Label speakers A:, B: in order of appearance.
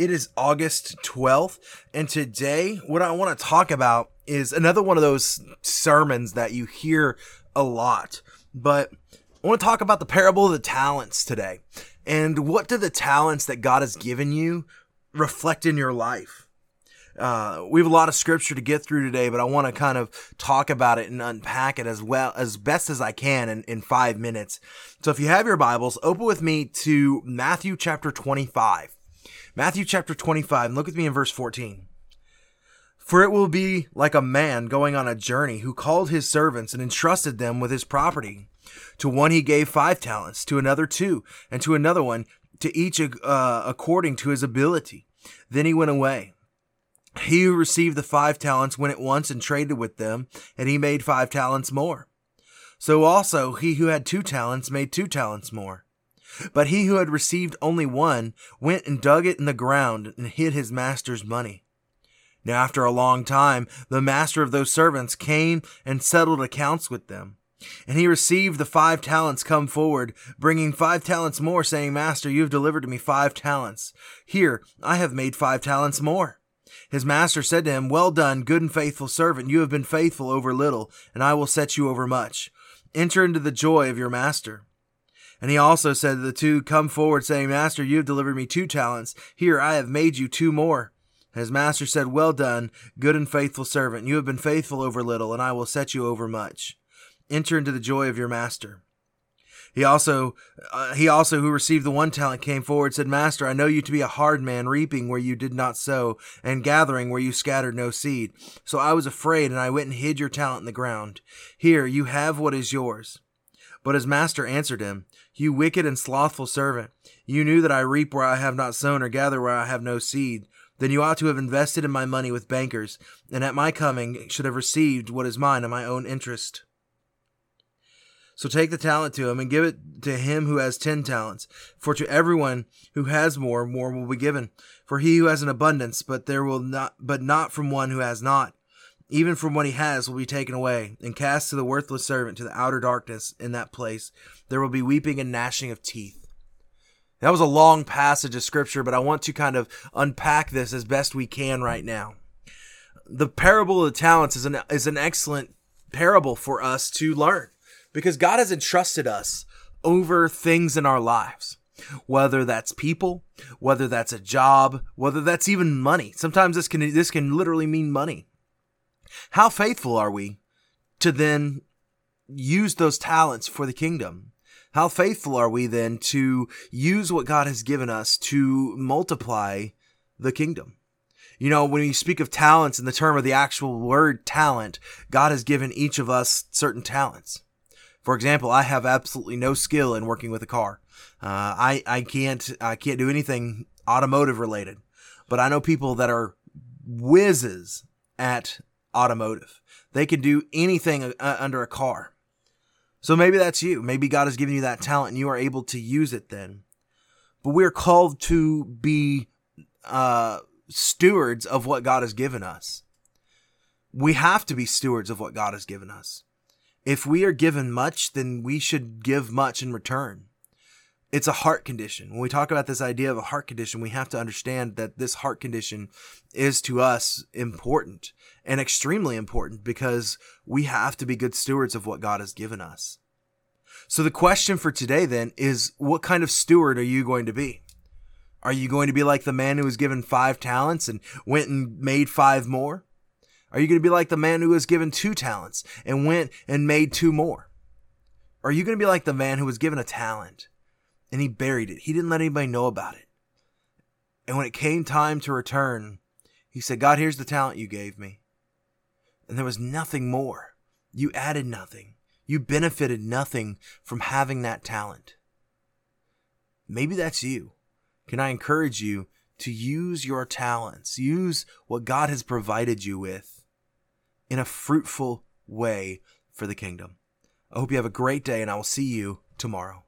A: It is August 12th, and today, what I want to talk about is another one of those sermons that you hear a lot. But I want to talk about the parable of the talents today. And what do the talents that God has given you reflect in your life? Uh, we have a lot of scripture to get through today, but I want to kind of talk about it and unpack it as well as best as I can in, in five minutes. So if you have your Bibles, open with me to Matthew chapter 25. Matthew chapter 25, and look with me in verse 14. For it will be like a man going on a journey who called his servants and entrusted them with his property. To one he gave five talents, to another two, and to another one, to each uh, according to his ability. Then he went away. He who received the five talents went at once and traded with them, and he made five talents more. So also he who had two talents made two talents more. But he who had received only one went and dug it in the ground and hid his master's money. Now, after a long time, the master of those servants came and settled accounts with them. And he received the five talents come forward, bringing five talents more, saying, Master, you have delivered to me five talents. Here, I have made five talents more. His master said to him, Well done, good and faithful servant. You have been faithful over little, and I will set you over much. Enter into the joy of your master. And he also said to the two, Come forward, saying, Master, you have delivered me two talents. Here, I have made you two more. And his master said, Well done, good and faithful servant. You have been faithful over little, and I will set you over much. Enter into the joy of your master. He also, uh, he also who received the one talent came forward said, Master, I know you to be a hard man, reaping where you did not sow, and gathering where you scattered no seed. So I was afraid, and I went and hid your talent in the ground. Here, you have what is yours. But his master answered him, You wicked and slothful servant, you knew that I reap where I have not sown, or gather where I have no seed. Then you ought to have invested in my money with bankers, and at my coming should have received what is mine in my own interest. So take the talent to him and give it to him who has ten talents. For to everyone who has more, more will be given. For he who has an abundance, but there will not, but not from one who has not. Even from what he has will be taken away, and cast to the worthless servant to the outer darkness. In that place, there will be weeping and gnashing of teeth. That was a long passage of scripture, but I want to kind of unpack this as best we can right now. The parable of the talents is an is an excellent parable for us to learn because God has entrusted us over things in our lives. Whether that's people, whether that's a job, whether that's even money. Sometimes this can this can literally mean money. How faithful are we to then use those talents for the kingdom? How faithful are we then to use what God has given us to multiply the kingdom? You know, when we speak of talents in the term of the actual word talent, God has given each of us certain talents. For example, I have absolutely no skill in working with a car. Uh, I I can't I can't do anything automotive related, but I know people that are whizzes at automotive. They can do anything uh, under a car. So maybe that's you. Maybe God has given you that talent and you are able to use it then. But we're called to be uh, stewards of what God has given us. We have to be stewards of what God has given us. If we are given much, then we should give much in return. It's a heart condition. When we talk about this idea of a heart condition, we have to understand that this heart condition is to us important and extremely important because we have to be good stewards of what God has given us. So the question for today then is what kind of steward are you going to be? Are you going to be like the man who was given five talents and went and made five more? Are you going to be like the man who was given two talents and went and made two more? Are you going to be like the man who was given a talent and he buried it? He didn't let anybody know about it. And when it came time to return, he said, God, here's the talent you gave me. And there was nothing more. You added nothing. You benefited nothing from having that talent. Maybe that's you. Can I encourage you to use your talents, use what God has provided you with in a fruitful way for the kingdom. I hope you have a great day, and I will see you tomorrow.